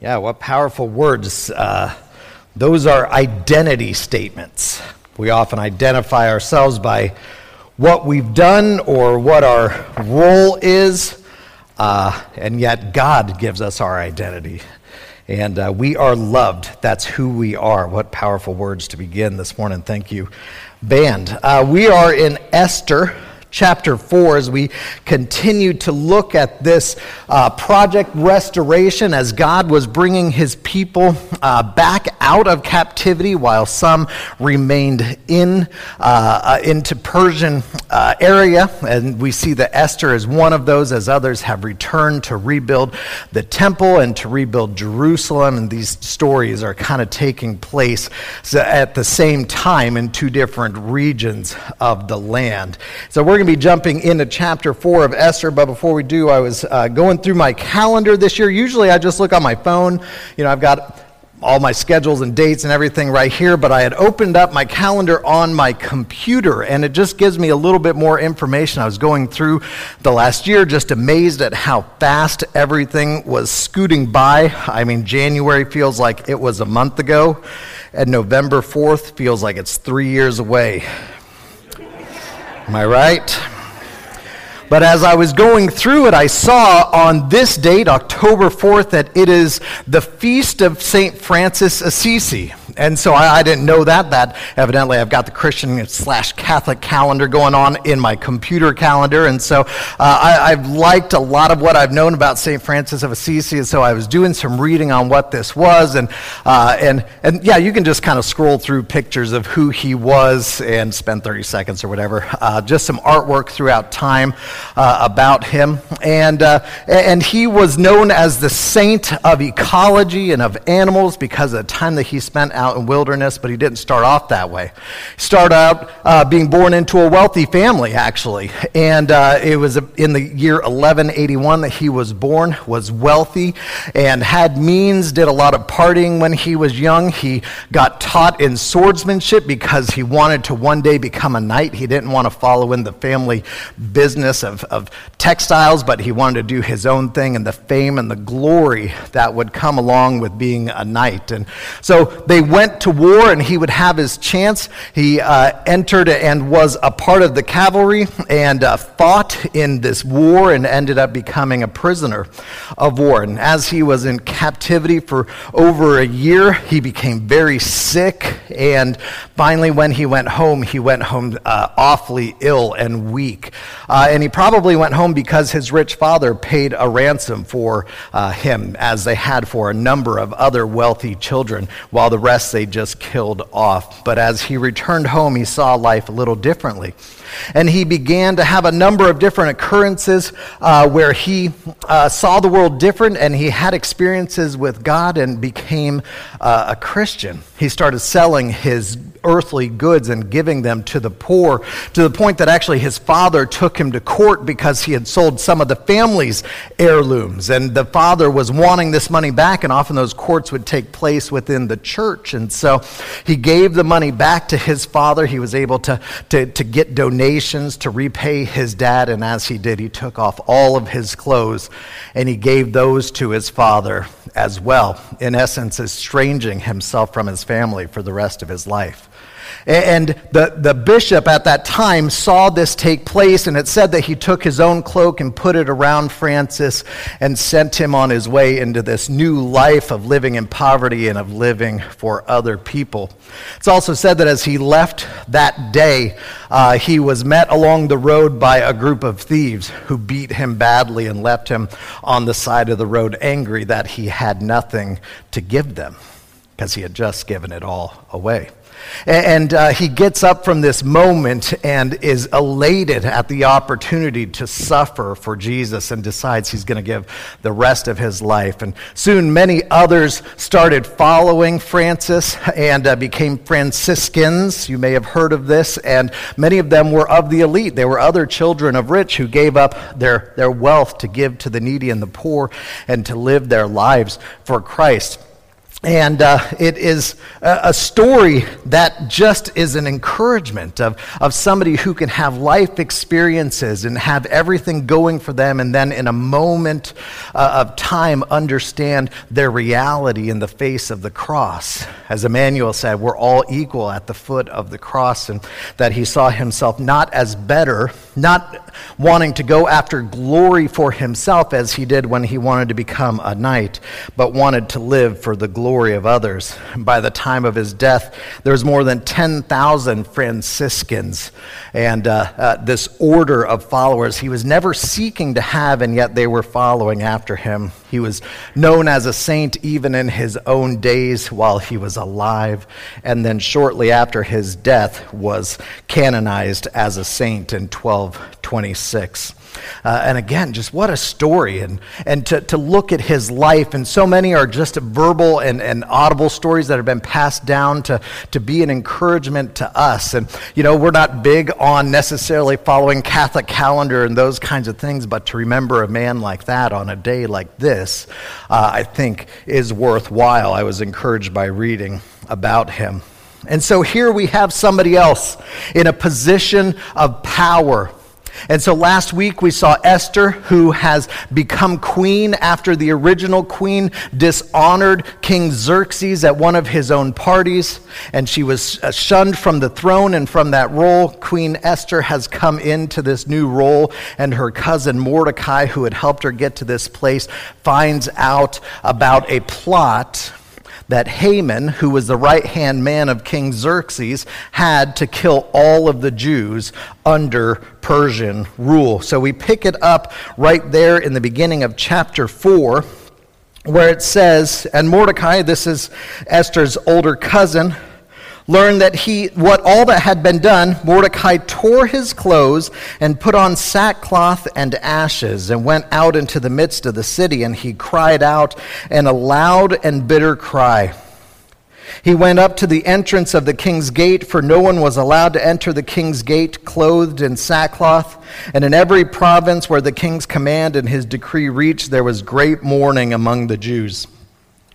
Yeah, what powerful words. Uh, those are identity statements. We often identify ourselves by what we've done or what our role is, uh, and yet God gives us our identity. And uh, we are loved. That's who we are. What powerful words to begin this morning. Thank you, band. Uh, we are in Esther chapter 4 as we continue to look at this uh, project restoration as God was bringing his people uh, back out of captivity while some remained in uh, uh into Persian uh, area. And we see that Esther is one of those as others have returned to rebuild the temple and to rebuild Jerusalem. And these stories are kind of taking place at the same time in two different regions of the land. So we're going going to be jumping into chapter 4 of Esther, but before we do, I was uh, going through my calendar this year. Usually I just look on my phone. You know, I've got all my schedules and dates and everything right here, but I had opened up my calendar on my computer, and it just gives me a little bit more information. I was going through the last year, just amazed at how fast everything was scooting by. I mean, January feels like it was a month ago, and November 4th feels like it's three years away. Am I right? But as I was going through it, I saw on this date, October 4th, that it is the feast of St. Francis Assisi and so I, I, didn't know that. That evidently I've got the Christian slash Catholic calendar going on in my computer calendar. And so uh, I, have liked a lot of what I've known about St. Francis of Assisi. And so I was doing some reading on what this was. And, uh, and, and yeah, you can just kind of scroll through pictures of who he was and spend 30 seconds or whatever. Uh, just some artwork throughout time uh, about him. And, uh, and he was known as the saint of ecology and of animals because of the time that he spent out in wilderness, but he didn't start off that way. He started out uh, being born into a wealthy family, actually. And uh, it was in the year 1181 that he was born, was wealthy, and had means, did a lot of partying when he was young. He got taught in swordsmanship because he wanted to one day become a knight. He didn't want to follow in the family business of, of textiles, but he wanted to do his own thing and the fame and the glory that would come along with being a knight. And so they went to war and he would have his chance. He uh, entered and was a part of the cavalry and uh, fought in this war and ended up becoming a prisoner of war. And as he was in captivity for over a year, he became very sick. And finally, when he went home, he went home uh, awfully ill and weak. Uh, and he probably went home because his rich father paid a ransom for uh, him, as they had for a number of other wealthy children, while the rest they just killed off. But as he returned home, he saw life a little differently. And he began to have a number of different occurrences uh, where he uh, saw the world different and he had experiences with God and became uh, a Christian. He started selling his earthly goods and giving them to the poor to the point that actually his father took him to court because he had sold some of the family's heirlooms. And the father was wanting this money back, and often those courts would take place within the church. And so he gave the money back to his father. He was able to, to, to get donations to repay his dad. And as he did, he took off all of his clothes and he gave those to his father as well. In essence, estranging himself from his family for the rest of his life. And the, the bishop at that time saw this take place, and it said that he took his own cloak and put it around Francis and sent him on his way into this new life of living in poverty and of living for other people. It's also said that as he left that day, uh, he was met along the road by a group of thieves who beat him badly and left him on the side of the road angry that he had nothing to give them because he had just given it all away. And uh, he gets up from this moment and is elated at the opportunity to suffer for Jesus and decides he's going to give the rest of his life. And soon many others started following Francis and uh, became Franciscans. You may have heard of this. And many of them were of the elite. They were other children of rich who gave up their, their wealth to give to the needy and the poor and to live their lives for Christ. And uh, it is a, story that just is an encouragement of, of somebody who can have life experiences and have everything going for them, and then in a moment uh, of time understand their reality in the face of the cross. As Emmanuel said, we're all equal at the foot of the cross, and that he saw himself not as better, not wanting to go after glory for himself as he did when he wanted to become a knight, but wanted to live for the glory of others. By the time of his death, there was more than 10,000 Franciscans and uh, uh, this order of followers he was never seeking to have, and yet they were following after him. He was known as a saint even in his own days while he was alive, and then shortly after his death was canonized as a saint in 1226. Uh, and again, just what a story. And, and to, to look at his life, and so many are just verbal and, and audible stories that have been passed down to, to be an encouragement to us. And, you know, we're not big on necessarily following Catholic calendar and those kinds of things, but to remember a man like that on a day like this, uh, I think is worthwhile. I was encouraged by reading about him. And so here we have somebody else in a position of power and so last week we saw Esther, who has become queen after the original queen dishonored King Xerxes at one of his own parties, and she was uh, shunned from the throne and from that role. Queen Esther has come into this new role, and her cousin Mordecai, who had helped her get to this place, finds out about a plot that Haman, who was the right hand man of King Xerxes, had to kill all of the Jews under Persian rule. So we pick it up right there in the beginning of chapter 4, where it says, And Mordecai, this is Esther's older cousin, learned that he, what all that had been done, Mordecai tore his clothes and put on sackcloth and ashes and went out into the midst of the city, and he cried out in a loud and bitter cry. He went up to the entrance of the king's gate, for no one was allowed to enter the king's gate clothed in sackcloth. And in every province where the king's command and his decree reached, there was great mourning among the Jews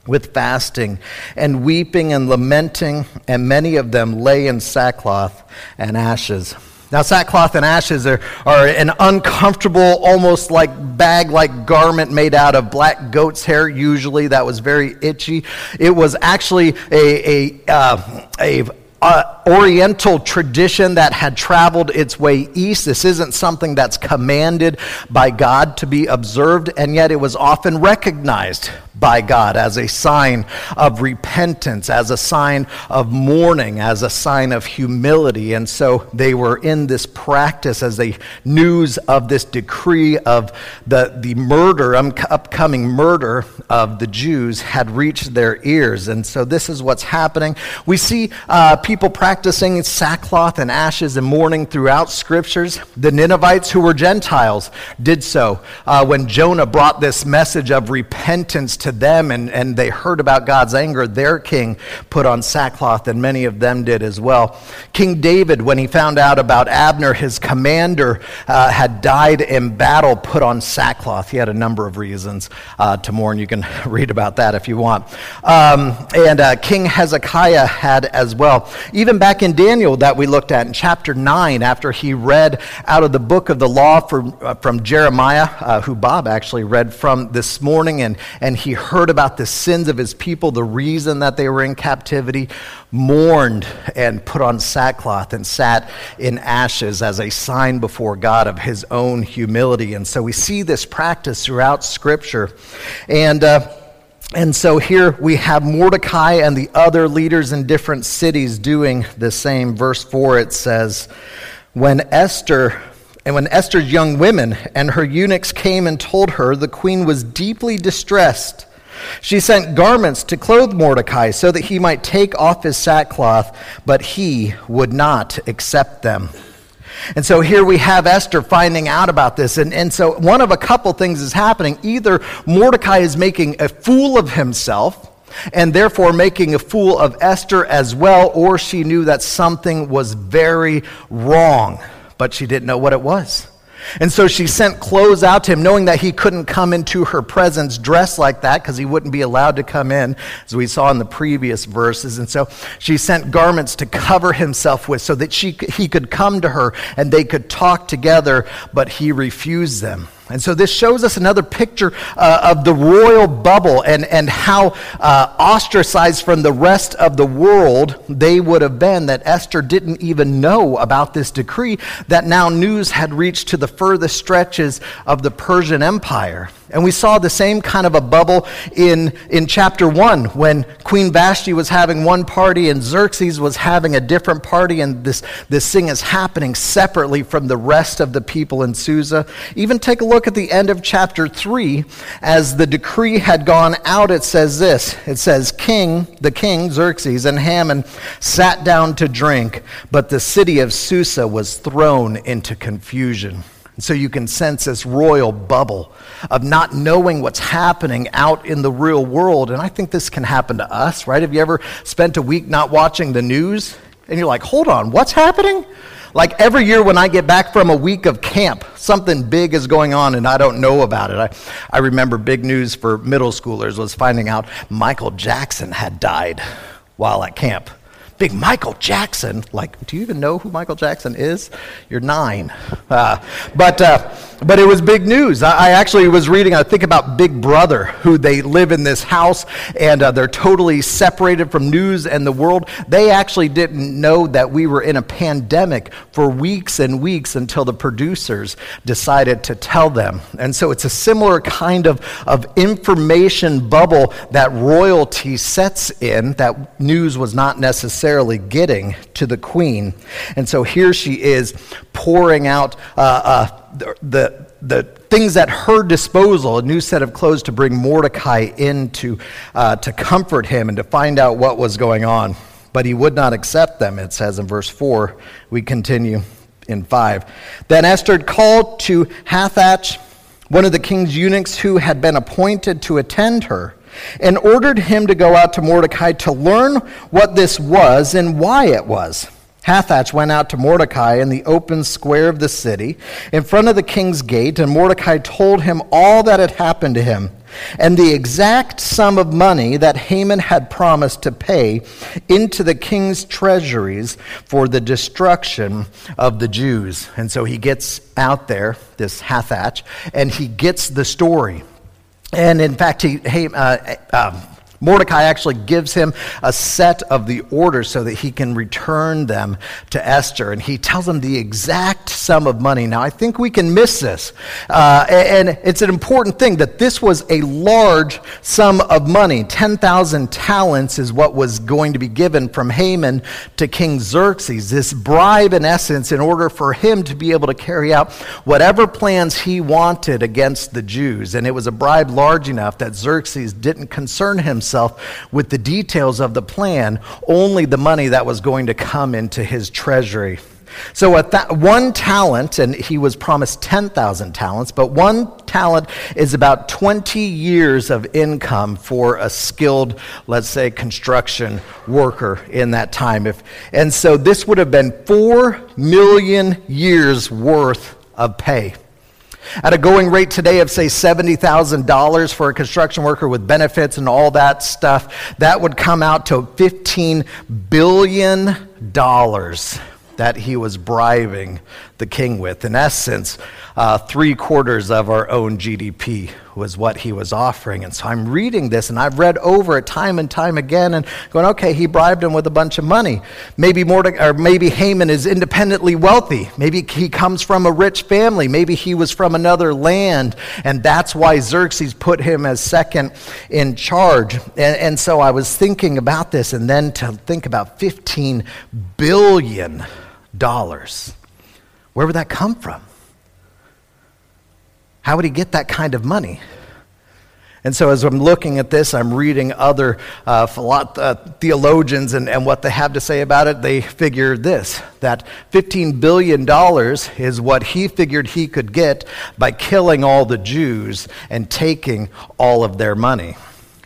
with fasting and weeping and lamenting, and many of them lay in sackcloth and ashes. Now, sackcloth and ashes are, are an uncomfortable, almost like bag like garment made out of black goat's hair, usually. That was very itchy. It was actually a, a, uh, a uh, Oriental tradition that had traveled its way east. This isn't something that's commanded by God to be observed, and yet it was often recognized by God as a sign of repentance, as a sign of mourning, as a sign of humility. And so they were in this practice as the news of this decree of the, the murder, um, upcoming murder of the Jews had reached their ears. And so this is what's happening. We see uh, people practicing sackcloth and ashes and mourning throughout scriptures. The Ninevites, who were Gentiles, did so uh, when Jonah brought this message of repentance to them and, and they heard about God's anger, their king put on sackcloth, and many of them did as well. King David, when he found out about Abner, his commander, uh, had died in battle, put on sackcloth. He had a number of reasons uh, to mourn. You can read about that if you want. Um, and uh, King Hezekiah had as well. Even back in Daniel, that we looked at in chapter 9, after he read out of the book of the law from, uh, from Jeremiah, uh, who Bob actually read from this morning, and, and he heard about the sins of his people, the reason that they were in captivity, mourned and put on sackcloth and sat in ashes as a sign before God of his own humility. And so we see this practice throughout Scripture. And. Uh, and so here we have Mordecai and the other leaders in different cities doing the same. Verse 4 it says, When Esther and when Esther's young women and her eunuchs came and told her, the queen was deeply distressed. She sent garments to clothe Mordecai so that he might take off his sackcloth, but he would not accept them. And so here we have Esther finding out about this. And, and so one of a couple things is happening. Either Mordecai is making a fool of himself and therefore making a fool of Esther as well, or she knew that something was very wrong, but she didn't know what it was. And so she sent clothes out to him, knowing that he couldn't come into her presence dressed like that because he wouldn't be allowed to come in, as we saw in the previous verses. And so she sent garments to cover himself with so that she, he could come to her and they could talk together, but he refused them. And so this shows us another picture uh, of the royal bubble and, and how uh, ostracized from the rest of the world they would have been that Esther didn't even know about this decree, that now news had reached to the furthest stretches of the Persian Empire. And we saw the same kind of a bubble in, in chapter 1 when Queen Vashti was having one party and Xerxes was having a different party, and this, this thing is happening separately from the rest of the people in Susa. Even take a look at the end of chapter 3. As the decree had gone out, it says this it says, King, the king, Xerxes, and Haman sat down to drink, but the city of Susa was thrown into confusion. So you can sense this royal bubble of not knowing what's happening out in the real world. And I think this can happen to us, right? Have you ever spent a week not watching the news? And you're like, hold on, what's happening? Like every year when I get back from a week of camp, something big is going on and I don't know about it. I, I remember big news for middle schoolers was finding out Michael Jackson had died while at camp big Michael Jackson. Like, do you even know who Michael Jackson is? You're nine. Uh, but, uh, but it was big news. I, I, actually was reading, I think about Big Brother, who they live in this house and uh, they're totally separated from news and the world. They actually didn't know that we were in a pandemic for weeks and weeks until the producers decided to tell them. And so it's a similar kind of, of information bubble that royalty sets in that news was not necessary necessarily getting to the queen. And so here she is pouring out uh, uh, the, the, things at her disposal, a new set of clothes to bring Mordecai in to, uh, to comfort him and to find out what was going on. But he would not accept them, it says in verse 4. We continue in 5. Then Esther called to Hathach, one of the king's eunuchs who had been appointed to attend her and ordered him to go out to Mordecai to learn what this was and why it was. Hathach went out to Mordecai in the open square of the city, in front of the king's gate, and Mordecai told him all that had happened to him, and the exact sum of money that Haman had promised to pay into the king's treasuries for the destruction of the Jews. And so he gets out there, this Hathach, and he gets the story. And in fact, he, he uh, um, Mordecai actually gives him a set of the orders so that he can return them to Esther. And he tells him the exact sum of money. Now, I think we can miss this. Uh, and it's an important thing that this was a large sum of money. 10,000 talents is what was going to be given from Haman to King Xerxes. This bribe, in essence, in order for him to be able to carry out whatever plans he wanted against the Jews. And it was a bribe large enough that Xerxes didn't concern himself himself with the details of the plan, only the money that was going to come into his treasury. So, at that one talent, and he was promised 10,000 talents, but one talent is about 20 years of income for a skilled, let's say, construction worker in that time. If, and so, this would have been 4 million years worth of pay. At a going rate today of, say, $70,000 for a construction worker with benefits and all that stuff, that would come out to $15 billion that he was bribing the king with. In essence, uh, three quarters of our own GDP was what he was offering. And so I'm reading this and I've read over it time and time again and going, okay, he bribed him with a bunch of money. Maybe Mordecai, or maybe Haman is independently wealthy. Maybe he comes from a rich family. Maybe he was from another land. And that's why Xerxes put him as second in charge. And, and so I was thinking about this and then to think about $15 billion. Where would that come from? How would he get that kind of money? And so, as I'm looking at this, I'm reading other uh, uh, theologians and, and what they have to say about it. They figure this that $15 billion is what he figured he could get by killing all the Jews and taking all of their money.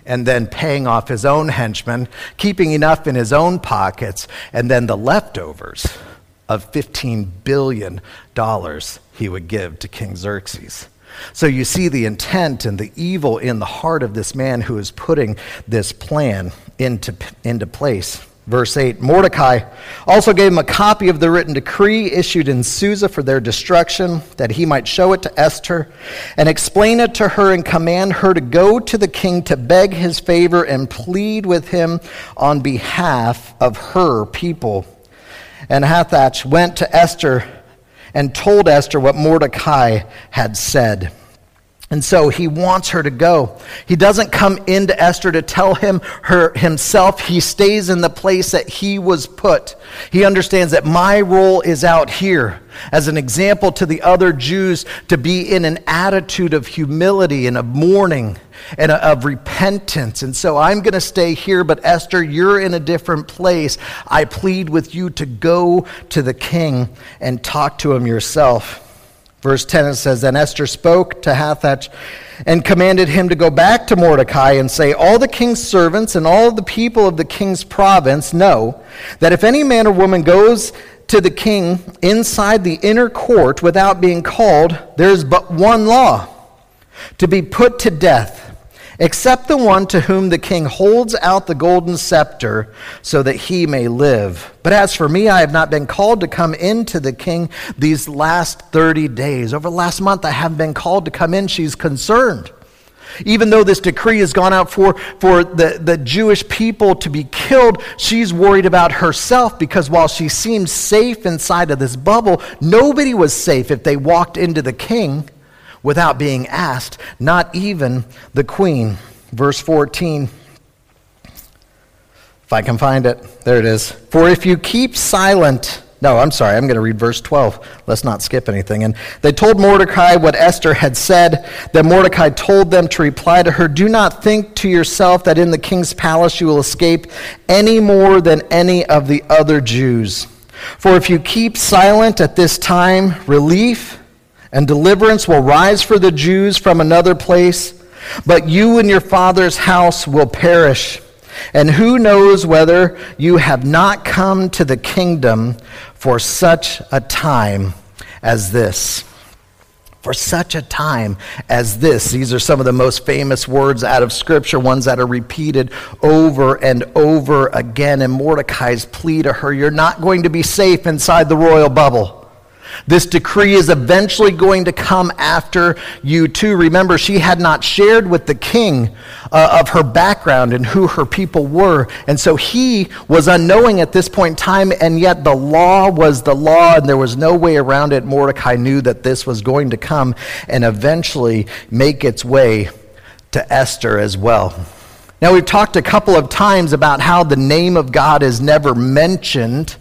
And then paying off his own henchmen, keeping enough in his own pockets, and then the leftovers of $15 billion he would give to King Xerxes. So you see the intent and the evil in the heart of this man who is putting this plan into, into place. Verse 8 Mordecai also gave him a copy of the written decree issued in Susa for their destruction, that he might show it to Esther and explain it to her and command her to go to the king to beg his favor and plead with him on behalf of her people. And Hathach went to Esther and told Esther what Mordecai had said. And so he wants her to go. He doesn't come into Esther to tell him her himself. He stays in the place that he was put. He understands that my role is out here as an example to the other Jews to be in an attitude of humility and of mourning and of repentance. And so I'm going to stay here, but Esther, you're in a different place. I plead with you to go to the king and talk to him yourself. Verse 10 it says, Then Esther spoke to Hathach and commanded him to go back to Mordecai and say, All the king's servants and all the people of the king's province know that if any man or woman goes to the king inside the inner court without being called, there is but one law to be put to death except the one to whom the king holds out the golden scepter so that he may live. But as for me, I have not been called to come into the king these last 30 days. Over the last month, I haven't been called to come in. She's concerned. Even though this decree has gone out for, for the, the Jewish people to be killed, she's worried about herself because while she seems safe inside of this bubble, nobody was safe if they walked into the king without being asked, not even the queen. Verse 14. If I can find it, there it is. For if you keep silent, no, I'm sorry, I'm going to read verse 12. Let's not skip anything. And they told Mordecai what Esther had said. Then Mordecai told them to reply to her Do not think to yourself that in the king's palace you will escape any more than any of the other Jews. For if you keep silent at this time, relief and deliverance will rise for the Jews from another place, but you and your father's house will perish. And who knows whether you have not come to the kingdom for such a time as this? For such a time as this. These are some of the most famous words out of Scripture, ones that are repeated over and over again. And Mordecai's plea to her You're not going to be safe inside the royal bubble. This decree is eventually going to come after you, too. Remember, she had not shared with the king uh, of her background and who her people were. And so he was unknowing at this point in time, and yet the law was the law, and there was no way around it. Mordecai knew that this was going to come and eventually make its way to Esther as well. Now, we've talked a couple of times about how the name of God is never mentioned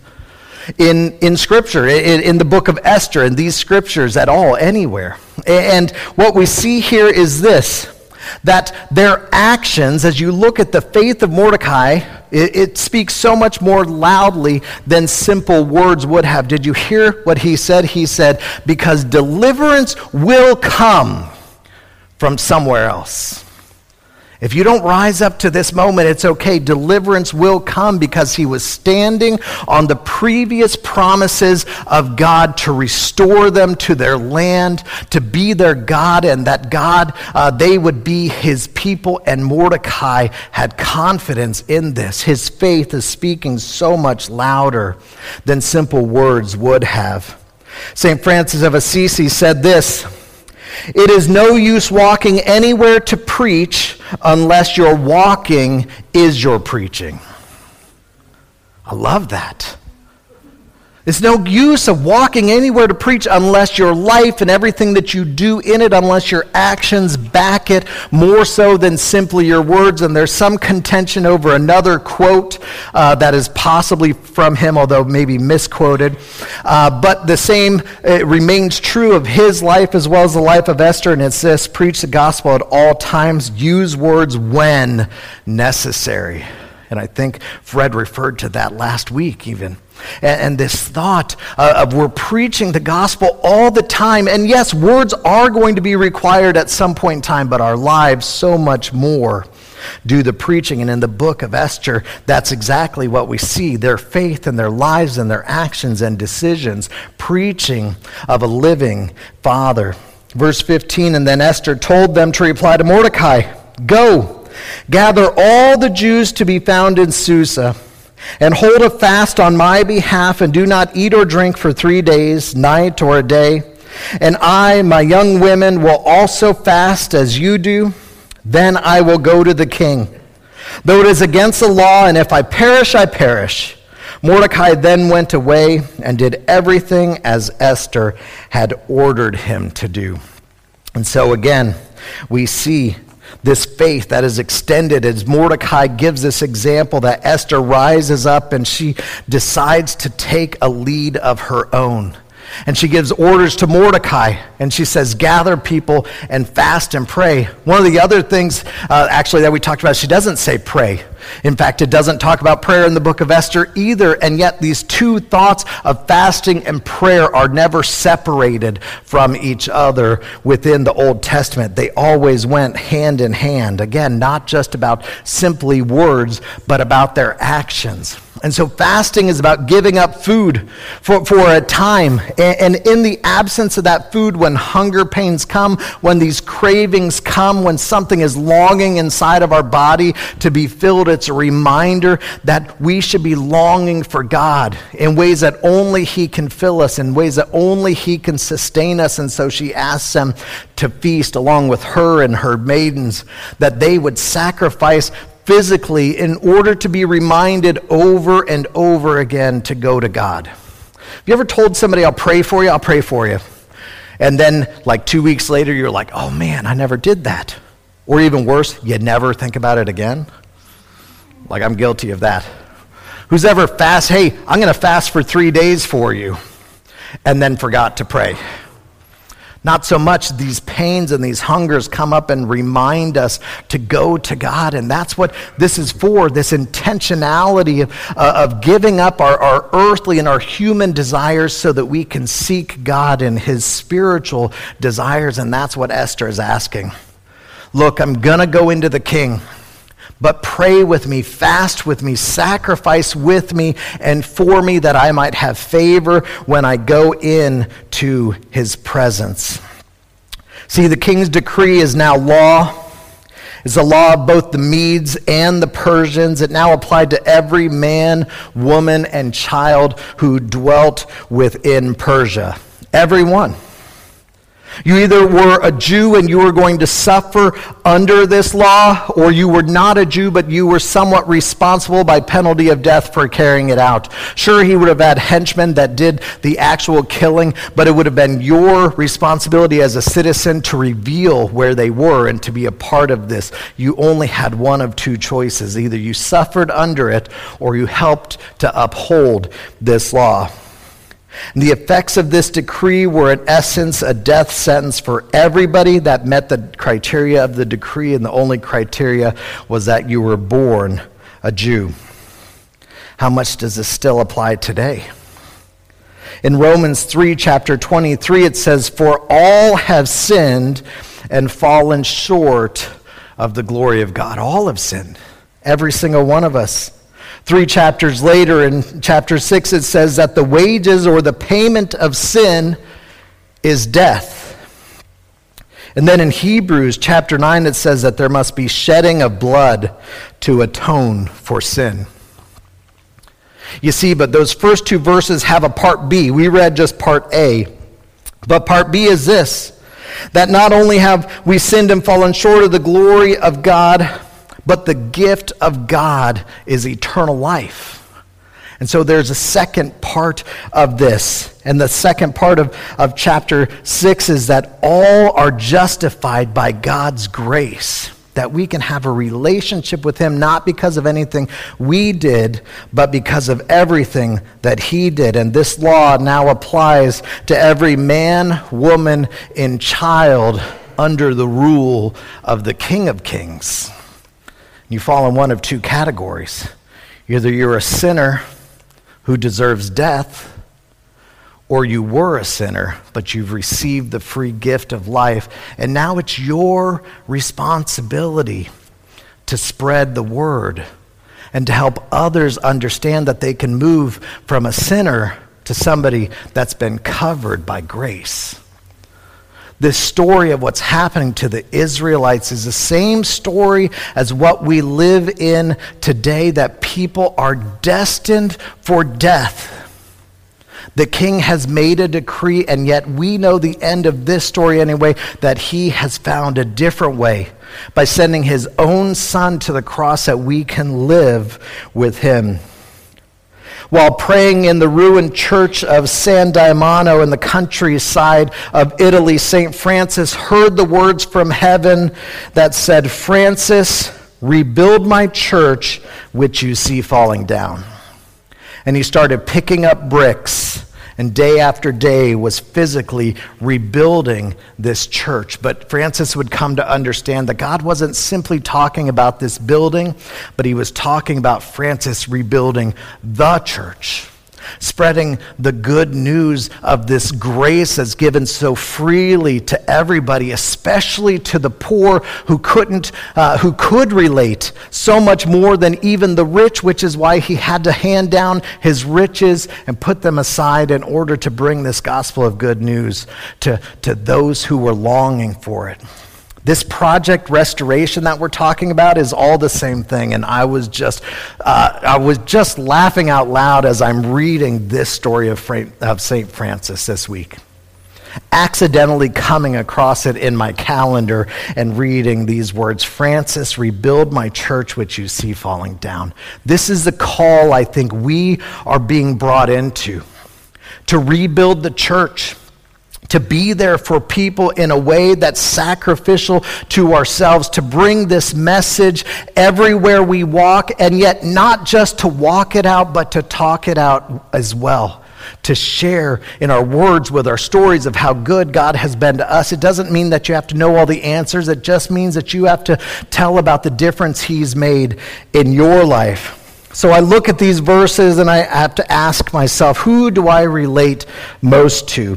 in, in Scripture, in, in the book of Esther, in these scriptures at all, anywhere. And what we see here is this that their actions, as you look at the faith of Mordecai, it, it, speaks so much more loudly than simple words would have. Did you hear what he said? He said, Because deliverance will come from somewhere else. If you don't rise up to this moment, it's okay. Deliverance will come because he was standing on the previous promises of God to restore them to their land, to be their God, and that God, uh, they would be his people. And Mordecai had confidence in this. His faith is speaking so much louder than simple words would have. St. Francis of Assisi said this. It is no use walking anywhere to preach unless your walking is your preaching. I love that. It's no use of walking anywhere to preach unless your life and everything that you do in it, unless your actions back it more so than simply your words. And there's some contention over another quote uh, that is possibly from him, although maybe misquoted. Uh, but the same remains true of his life as well as the life of Esther. And it's this preach the gospel at all times, use words when necessary. And I think Fred referred to that last week, even. And, and this thought uh, of we're preaching the gospel all the time. And yes, words are going to be required at some point in time, but our lives so much more do the preaching. And in the book of Esther, that's exactly what we see their faith and their lives and their actions and decisions, preaching of a living Father. Verse 15 And then Esther told them to reply to Mordecai Go, gather all the Jews to be found in Susa. And hold a fast on my behalf, and do not eat or drink for three days, night or day. And I, my young women, will also fast as you do. Then I will go to the king. Though it is against the law, and if I perish, I perish. Mordecai then went away and did everything as Esther had ordered him to do. And so again, we see this faith that is extended as Mordecai gives this example that Esther rises up and she decides to take a lead of her own. And she gives orders to Mordecai, and she says, Gather people and fast and pray. One of the other things, uh, actually, that we talked about, she doesn't say pray. In fact, it doesn't talk about prayer in the book of Esther either, and yet these two thoughts of fasting and prayer are never separated from each other within the Old Testament. They always went hand in hand. Again, not just about simply words, but about their actions. And so fasting is about giving up food for, for a time. And, and, in the absence of that food, when hunger pains come, when these cravings come, when something is longing inside of our body to be filled, it's a reminder that we should be longing for God in ways that only He can fill us, in ways that only He can sustain us. And so she asks them to feast along with her and her maidens, that they would sacrifice physically in order to be reminded over and over again to go to God. Have you ever told somebody, I'll pray for you, I'll pray for you? And then, like two weeks later, you're like, oh man, I never did that. Or even worse, you never think about it again? Like, I'm guilty of that. Who's ever fast, hey, I'm going to fast for three days for you, and then forgot to pray? Not so much these pains and these hungers come up and remind us to go to God. And that's what this is for this intentionality of, uh, of giving up our, our earthly and our human desires so that we can seek God in his spiritual desires. And that's what Esther is asking. Look, I'm going to go into the king. But pray with me, fast with me, sacrifice with me and for me that I might have favor when I go in to his presence. See, the king's decree is now law. It's the law of both the Medes and the Persians. It now applied to every man, woman, and child who dwelt within Persia. Everyone. You either were a Jew and you were going to suffer under this law, or you were not a Jew, but you were somewhat responsible by penalty of death for carrying it out. Sure, he would have had henchmen that did the actual killing, but it would have been your responsibility as a citizen to reveal where they were and to be a part of this. You only had one of two choices either you suffered under it or you helped to uphold this law. The effects of this decree were, in essence, a death sentence for everybody that met the criteria of the decree, and the only criteria was that you were born a Jew. How much does this still apply today? In Romans 3, chapter 23, it says, For all have sinned and fallen short of the glory of God. All have sinned. Every single one of us. Three chapters later, in chapter 6, it says that the wages or the payment of sin is death. And then in Hebrews chapter 9, it says that there must be shedding of blood to atone for sin. You see, but those first two verses have a part B. We read just part A. But part B is this that not only have we sinned and fallen short of the glory of God, but the gift of God is eternal life. And so there's a second part of this. And the second part of, of chapter 6 is that all are justified by God's grace. That we can have a relationship with Him not because of anything we did, but because of everything that He did. And this law now applies to every man, woman, and child under the rule of the King of Kings. You fall in one of two categories. Either you're a sinner who deserves death, or you were a sinner, but you've received the free gift of life, and now it's your responsibility to spread the word and to help others understand that they can move from a sinner to somebody that's been covered by grace. This story of what's happening to the Israelites is the same story as what we live in today that people are destined for death the king has made a decree, and yet we know the end of this story anyway that he has found a different way by sending his own son to the cross that we can live with him. While praying in the ruined church of San Damiano in the countryside of Italy, St. Francis heard the words from heaven that said, Francis, rebuild my church, which you see falling down. And he started picking up bricks and day after day was physically rebuilding this church. But Francis would come to understand that God wasn't simply talking about this building, but he was talking about Francis rebuilding the church spreading the good news of this grace that's given so freely to everybody, especially to the poor who couldn't, uh, who could relate so much more than even the rich, which is why he had to hand down his riches and put them aside in order to bring this gospel of good news to, to those who were longing for it. This project restoration that we're talking about is all the same thing, and I was just, uh, I was just laughing out loud as I'm reading this story of, Fra- of Saint Francis this week. Accidentally coming across it in my calendar and reading these words Francis, rebuild my church which you see falling down. This is the call I think we are being brought into to rebuild the church to be there for people in a way that's sacrificial to ourselves, to bring this message everywhere we walk, and yet not just to walk it out, but to talk it out as well. To share in our words with our stories of how good God has been to us. It doesn't mean that you have to know all the answers. It just means that you have to tell about the difference He's made in your life. So I look at these verses and I have to ask myself, who do I relate most to?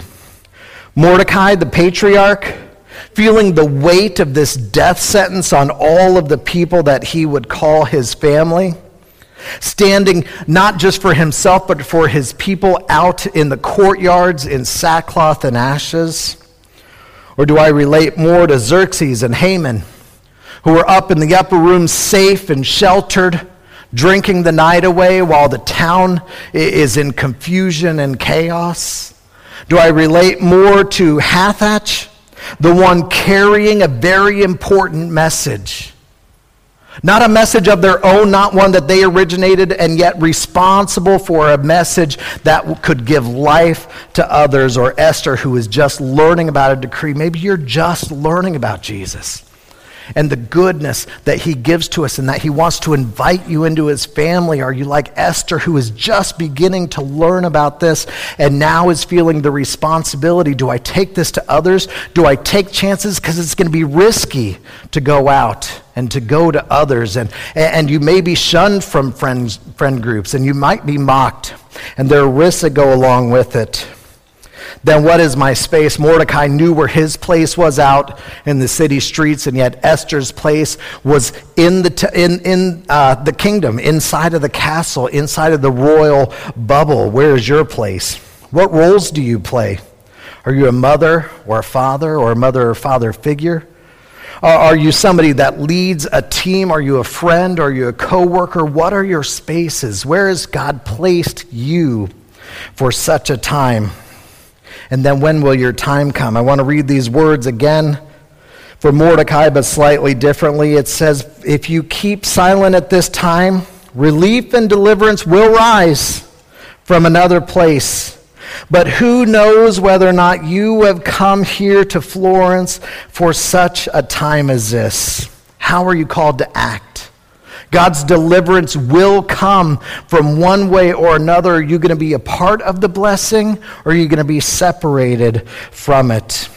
Mordecai, the patriarch, feeling the weight of this death sentence on all of the people that he would call his family, standing not just for himself, but for his people out in the courtyards in sackcloth and ashes? Or do I relate more to Xerxes and Haman, who were up in the upper room, safe and sheltered? Drinking the night away while the town is in confusion and chaos? Do I relate more to Hathach, the one carrying a very important message? Not a message of their own, not one that they originated, and yet responsible for a message that could give life to others. Or Esther, who is just learning about a decree. Maybe you're just learning about Jesus and the goodness that he gives to us and that he wants to invite you into his family? Are you like Esther, who is just beginning to learn about this and now is feeling the responsibility? Do I take this to others? Do I take chances? Because it's going to be risky to go out and to go to others. And, and you may be shunned from friends, friend groups and you might be mocked. And there are risks that go along with it then what is my space? Mordecai knew where his place was out in the city streets, and yet Esther's place was in the, t- in, in, uh, the kingdom, inside of the castle, inside of the royal bubble. Where is your place? What roles do you play? Are you a mother or a father or a mother or father figure? Are you somebody that leads a team? Are you a friend? Are you a coworker? What are your spaces? Where has God placed you for such a time? And then when will your time come? I want to read these words again for Mordecai, but slightly differently. It says, If you keep silent at this time, relief and deliverance will rise from another place. But who knows whether or not you have come here to Florence for such a time as this? How are you called to act? God's deliverance will come from one way or another. Are you going to be a part of the blessing or are you going to be separated from it?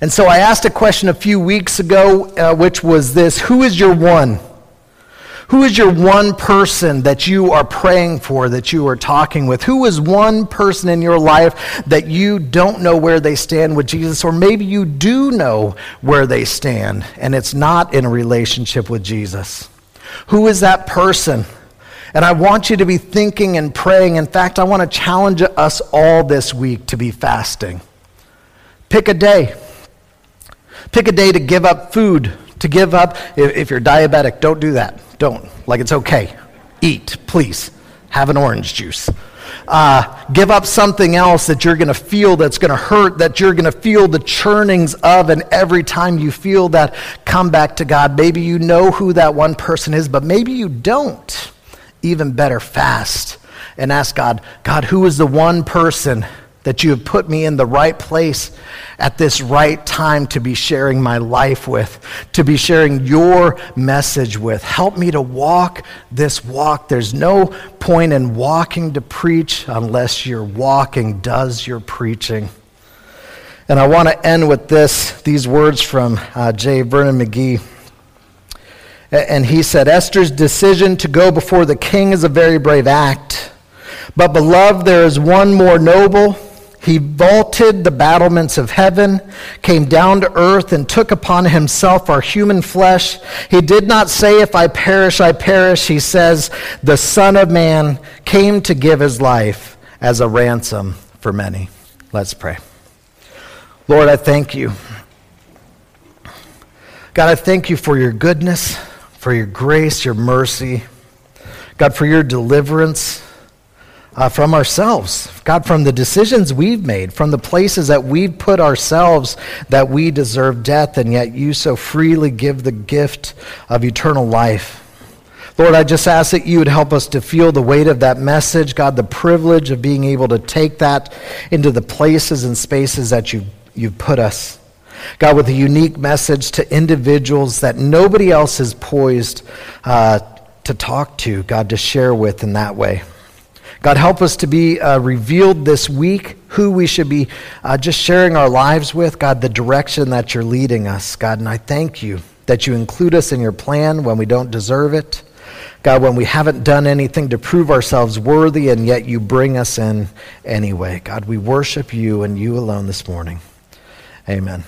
And so I asked a question a few weeks ago, uh, which was this Who is your one? Who is your one person that you are praying for, that you are talking with? Who is one person in your life that you don't know where they stand with Jesus, or maybe you do know where they stand and it's not in a relationship with Jesus? Who is that person? And I want you to be thinking and praying. In fact, I want to challenge us all this week to be fasting. Pick a day. Pick a day to give up food, to give up. If, you're diabetic, don't do that. Don't. Like it's okay. Eat, please. Have an orange juice. Uh, give up something else that you're going to feel that's going to hurt, that you're going to feel the churnings of, and every time you feel that, come back to God. Maybe you know who that one person is, but maybe you don't. Even better, fast and ask God, God, who is the one person that you have put me in the right place at this right time to be sharing my life with, to be sharing your message with. Help me to walk this walk. There's no point in walking to preach unless your walking does your preaching. And I want to end with this, these words from uh, J. Vernon McGee. And he said, Esther's decision to go before the king is a very brave act. But, beloved, there is one more noble he vaulted the battlements of heaven, came down to earth, and took upon himself our human flesh. He did not say, If I perish, I perish. He says, The Son of Man came to give his life as a ransom for many. Let's pray. Lord, I thank you. God, I thank you for your goodness, for your grace, your mercy. God, for your deliverance uh, from ourselves, God, from the decisions we've made, from the places that we've put ourselves that we deserve death, and yet you so freely give the gift of eternal life. Lord, I just ask that you would help us to feel the weight of that message, God, the privilege of being able to take that into the places and spaces that you, you've put us. God, with a unique message to individuals that nobody else is poised uh, to talk to, God, to share with in that way. God, help us to be uh, revealed this week who we should be uh, just sharing our lives with. God, the direction that you're leading us. God, and I thank you that you include us in your plan when we don't deserve it. God, when we haven't done anything to prove ourselves worthy, and yet you bring us in anyway. God, we worship you and you alone this morning. Amen.